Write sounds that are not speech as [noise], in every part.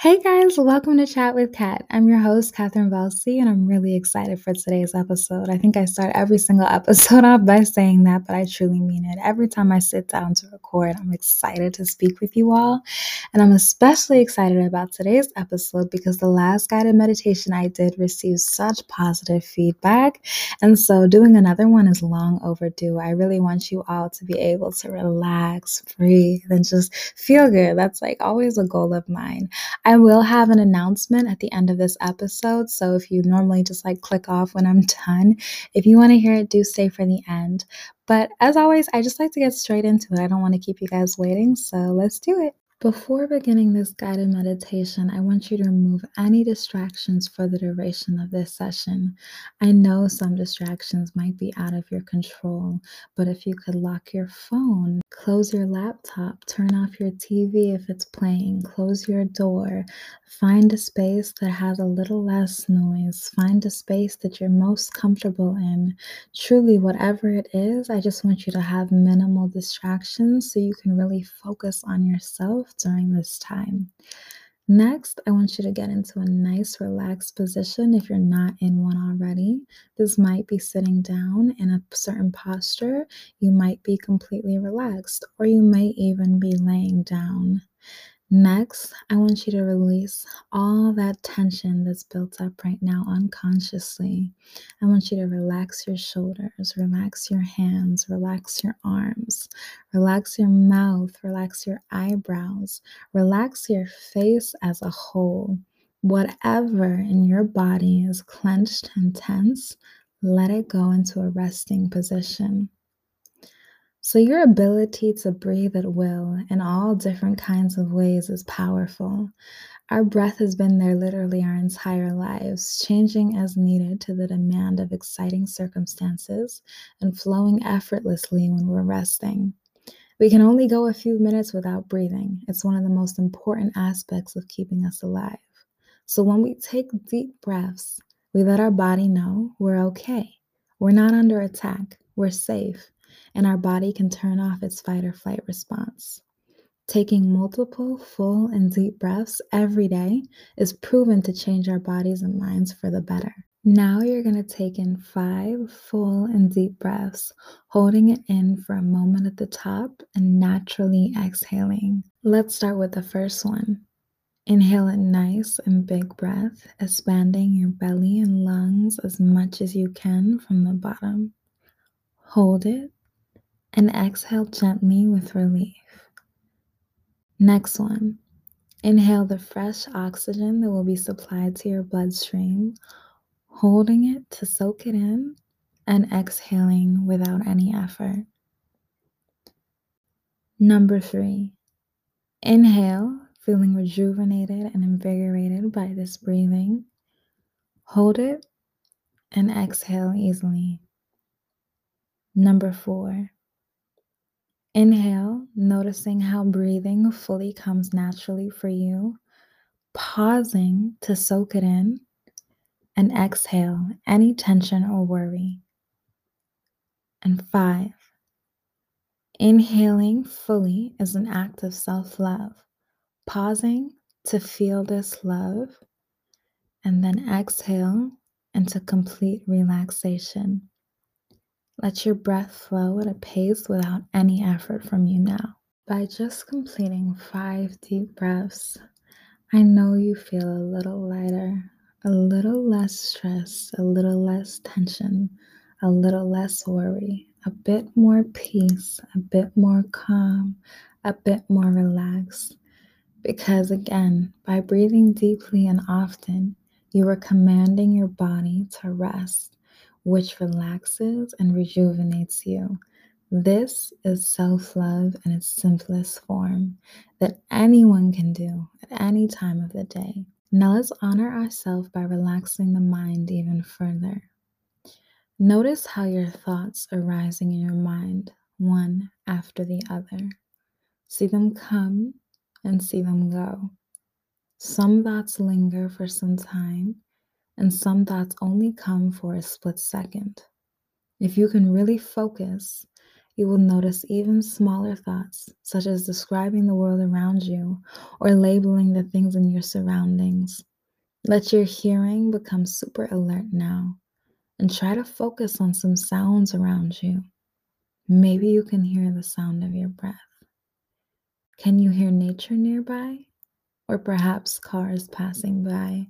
Hey guys, welcome to Chat with Kat. I'm your host, Katherine Valsey, and I'm really excited for today's episode. I think I start every single [laughs] episode off by saying that, but I truly mean it. Every time I sit down to record, I'm excited to speak with you all. And I'm especially excited about today's episode because the last guided meditation I did received such positive feedback. And so doing another one is long overdue. I really want you all to be able to relax, breathe, and just feel good. That's like always a goal of mine. I will have an announcement at the end of this episode. So if you normally just like click off when I'm [laughs] done, if you want to hear it, do stay for the end. But as always, I just like to get straight into it. I don't want to keep you guys waiting. So let's do it. Before beginning this guided meditation, I want you to remove any distractions for the duration of this session. I know some distractions might be out of your control, but if you could lock your phone, close your laptop, turn off your TV if it's playing, close your door, find a space that has a little less noise, find a space that you're most comfortable in. Truly, whatever it is, I just want you to have minimal distractions so you can really focus on yourself during this time. Next, I want you to get into a nice relaxed position if you're not in one already. This might be sitting down in a certain posture. You might be completely relaxed, or you may even be laying down. Next, I want you to release all that tension that's built up right now unconsciously. I want you to relax your shoulders, relax your hands, relax your arms, relax your mouth, relax your eyebrows, relax your face as a whole. Whatever in your body is clenched and tense, let it go into a resting position. So, your ability to breathe at will in all different kinds of ways is powerful. Our breath has been there literally our entire lives, changing as needed to the demand of exciting circumstances and flowing effortlessly when we're resting. We can only go a few minutes without breathing. It's one of the most important aspects of keeping us alive. So, when we take deep breaths, we let our body know we're okay. We're not under attack. We're safe and our body can turn off its fight or flight response. Taking multiple full and deep breaths every day is proven to change our bodies and minds for the better. Now you're going to take in five full and deep breaths, holding it in for a moment at the top and naturally exhaling. Let's start with the first one. Inhale a nice and big breath, expanding your belly and lungs as much as you can from the bottom. Hold it and exhale gently with relief. Next one. Inhale the fresh oxygen that will be supplied to your bloodstream, holding it to soak it in and exhaling without any effort. Number three, inhale, feeling rejuvenated and invigorated by this breathing. Hold it and exhale easily. Number four, Inhale, noticing how breathing fully comes naturally for you, pausing to soak it in, and exhale any tension or worry. And five, inhaling fully is an act of self love, pausing to feel this love, and then exhale into complete relaxation. Let your breath flow at a pace without any effort from you now. By just completing five deep breaths, I know you feel a little lighter, a little less stress, a little less tension, a little less worry, a bit more peace, a bit more calm, a bit more relaxed. Because again, by breathing deeply and often, you are commanding your body to rest which relaxes and rejuvenates you. This is self love in its simplest form that anyone can do at any time of the day. Now let's honor ourselves by relaxing the mind even further. Notice how your thoughts are rising in your mind, one after the other. See them come and see them go. Some thoughts linger for some time, and some thoughts only come for a split second. If you can really focus, you will notice even smaller thoughts, such as describing the world around you or labeling the things in your surroundings. Let your hearing become super alert now and try to focus on some sounds around you. Maybe you can hear the sound of your breath. Can you hear nature nearby? Or perhaps cars passing by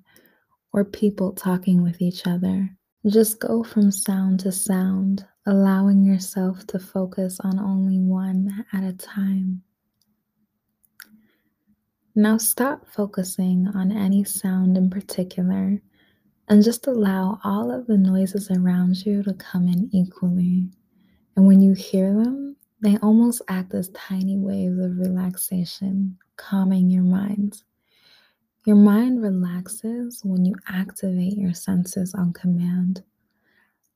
or people talking with each other? Just go from sound to sound, allowing yourself to focus on only one at a time. Now stop focusing on any sound in particular and just allow all of the noises around you to come in equally. And when you hear them, they almost act as tiny waves of relaxation, calming your mind. Your mind relaxes when you activate your senses on command.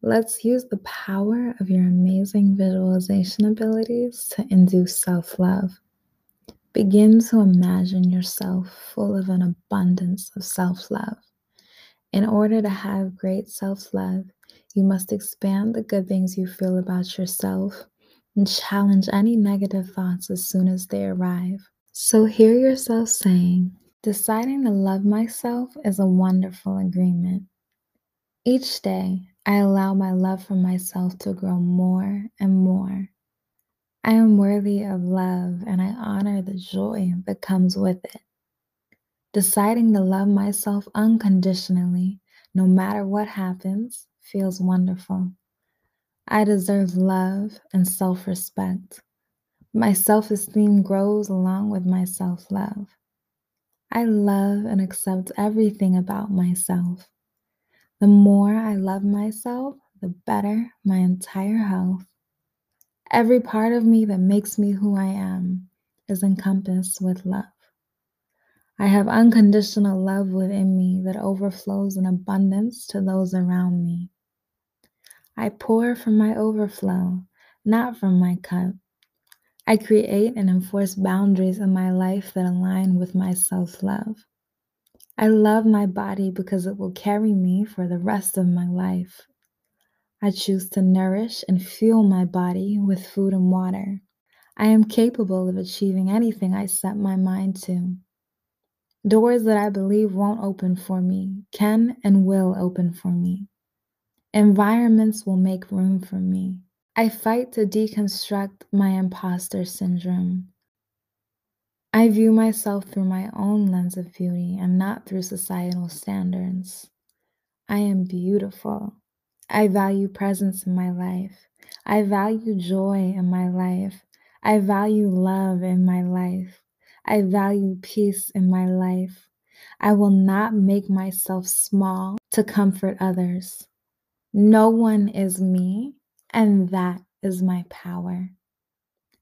Let's use the power of your amazing visualization abilities to induce self love. Begin to imagine yourself full of an abundance of self love. In order to have great self love, you must expand the good things you feel about yourself and challenge any negative thoughts as soon as they arrive. So, hear yourself saying, Deciding to love myself is a wonderful agreement. Each day, I allow my love for myself to grow more and more. I am worthy of love and I honor the joy that comes with it. Deciding to love myself unconditionally, no matter what happens, feels wonderful. I deserve love and self respect. My self esteem grows along with my self love. I love and accept everything about myself. The more I love myself, the better my entire health. Every part of me that makes me who I am is encompassed with love. I have unconditional love within me that overflows in abundance to those around me. I pour from my overflow, not from my cup. I create and enforce boundaries in my life that align with my self love. I love my body because it will carry me for the rest of my life. I choose to nourish and fuel my body with food and water. I am capable of achieving anything I set my mind to. Doors that I believe won't open for me can and will open for me. Environments will make room for me. I fight to deconstruct my imposter syndrome. I view myself through my own lens of beauty and not through societal standards. I am beautiful. I value presence in my life. I value joy in my life. I value love in my life. I value peace in my life. I will not make myself small to comfort others. No one is me, and that is my power.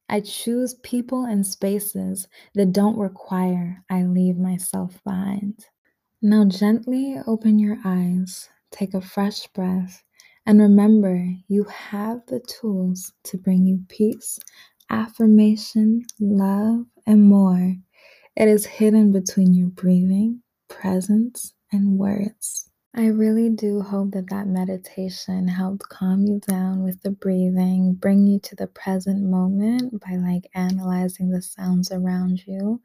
I choose people and spaces that don't require I leave myself behind. Now, gently open your eyes, take a fresh breath, and remember you have the tools to bring you peace, affirmation, love, and more. It is hidden between your breathing, presence, and words. I really do hope that that meditation helped calm you down with the breathing, bring you to the present moment by like analyzing the sounds around you,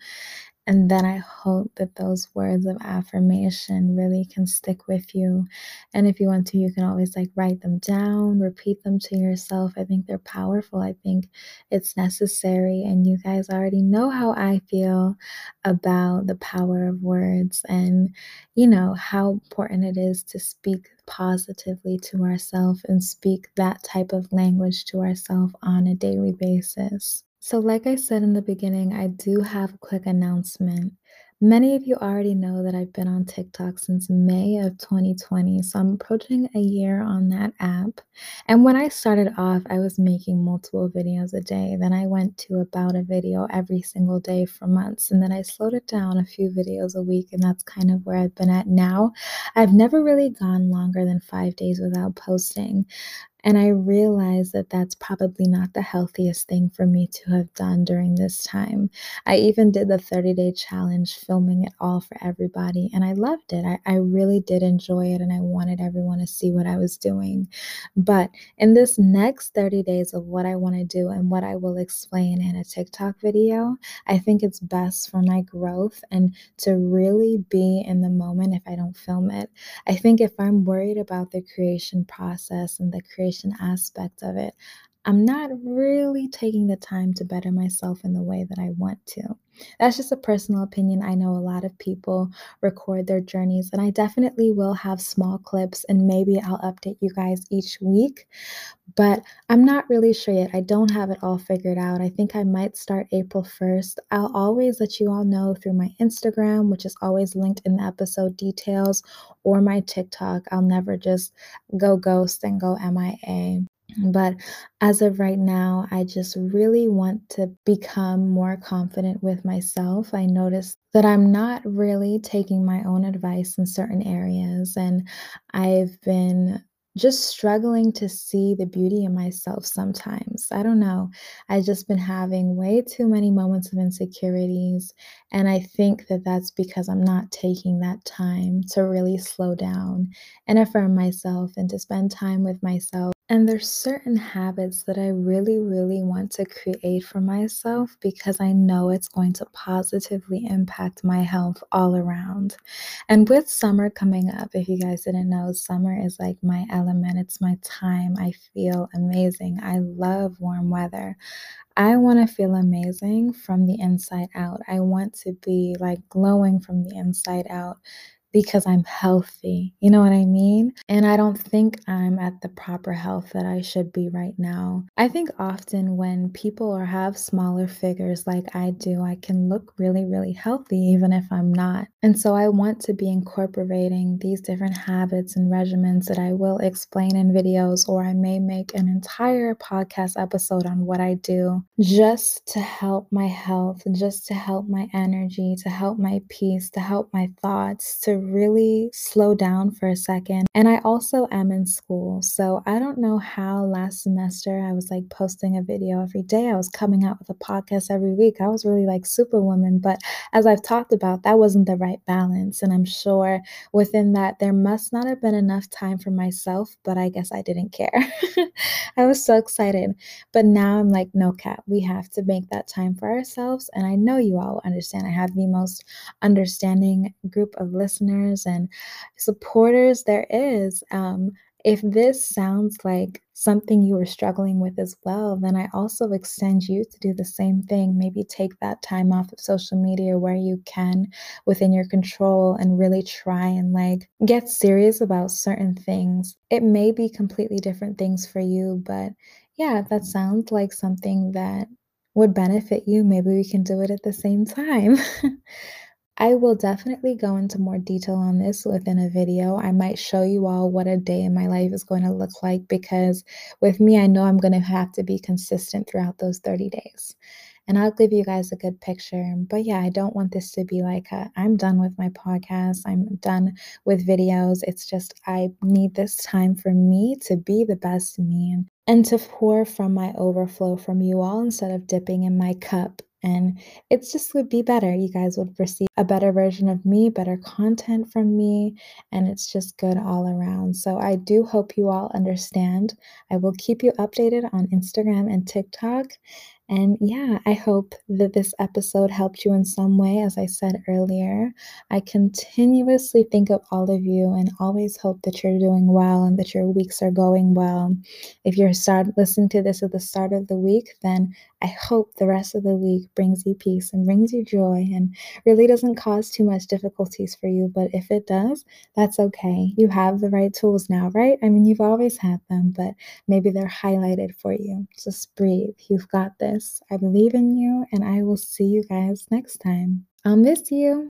and then I hope that those words of affirmation really can stick with you. And if you want to, you can always like write them down, repeat them to yourself. I think they're powerful. I think it's necessary. And you guys already know how I feel about the power of words and, you know, how important it is to speak positively to ourselves and speak that type of language to ourselves on a daily basis. So, like I said in the beginning, I do have a quick announcement. Many of you already know that I've been on TikTok since May of 2020, so I'm approaching a year on that app. And when I started off, I was making multiple videos a day. Then I went to about a video every single day for months, and then I slowed it down a few videos a week, and that's kind of where I've been at now. I've never really gone longer than five days without posting. And I realized that that's probably not the healthiest thing for me to have done during this time. I even did the 30 day challenge, filming it all for everybody, and I loved it. I, I really did enjoy it, and I wanted everyone to see what I was doing. But in this next 30 days of what I want to do and what I will explain in a TikTok video, I think it's best for my growth and to really be in the moment if I don't film it. I think if I'm worried about the creation process and the creation aspect of it, I'm not really taking the time to better myself in the way that I want to. That's just a personal opinion. I know a lot of people record their journeys, and I definitely will have small clips and maybe I'll update you guys each week. But I'm not really sure yet. I don't have it all figured out. I think I might start April 1st. I'll always let you all know through my Instagram, which is always linked in the episode details, or my TikTok. I'll never just go ghost and go MIA. But as of right now, I just really want to become more confident with myself. I noticed that I'm not really taking my own advice in certain areas, and I've been just struggling to see the beauty in myself sometimes. I don't know. I've just been having way too many moments of insecurities. And I think that that's because I'm not taking that time to really slow down and affirm myself and to spend time with myself. And there's certain habits that I really, really want to create for myself because I know it's going to positively impact my health all around. And with summer coming up, if you guys didn't know, summer is like my element, it's my time. I feel amazing. I love warm weather. I want to feel amazing from the inside out. I want to be like glowing from the inside out because I'm healthy. You know what I mean? And I don't think I'm at the proper health that I should be right now. I think often when people or have smaller figures like I do, I can look really, really healthy even if I'm not. And so I want to be incorporating these different habits and regimens that I will explain in videos, or I may make an entire podcast episode on what I do just to help my health, just to help my energy, to help my peace, to help my thoughts, to really slow down for a second. And I also am in school. So I don't know how last semester I was like posting a video every day. I was coming out with a podcast every week. I was really like superwoman. But as I've talked about, that wasn't the right balance. And I'm sure within that, there must not have been enough time for myself, but I guess I didn't care. [laughs] I was so excited. But now I'm like, no, Kat, we have to make that time for ourselves. And I know you all understand. I have the most understanding group of listeners listeners and supporters there is. Um, if this sounds like something you are struggling with as well, then I also extend you to do the same thing. Maybe take that time off of social media where you can within your control and really try and like get serious about certain things. It may be completely different things for you, but yeah, if that sounds like something that would benefit you, maybe we can do it at the same time. [laughs] I will definitely go into more detail on this within a video. I might show you all what a day in my life is going to look like because with me, I know I'm going to have to be consistent throughout those 30 days. And I'll give you guys a good picture. But yeah, I don't want this to be like i am done with my podcast. I'm done with videos. It's just I need this time for me to be the best me and to pour from my overflow from you all instead of dipping in my cup and it just would be better. You guys would receive a better version of me, better content from me, and it's just good all around. So I do hope you all understand. I will keep you updated on Instagram and TikTok. And yeah, I hope that this episode helped you in some way. As I said earlier, I continuously think of all of you and always hope that you're doing well and that your weeks are going well. If you're start listening to this at the start of the week, then I hope the rest of the week brings you peace and brings you joy and really doesn't cause too much difficulties for you. But if it does, that's okay. You have the right tools now, right? I mean, you've always had them, but maybe they're highlighted for you. Just breathe. You've got this. I believe in you, and I will see you guys next time. I'll miss you.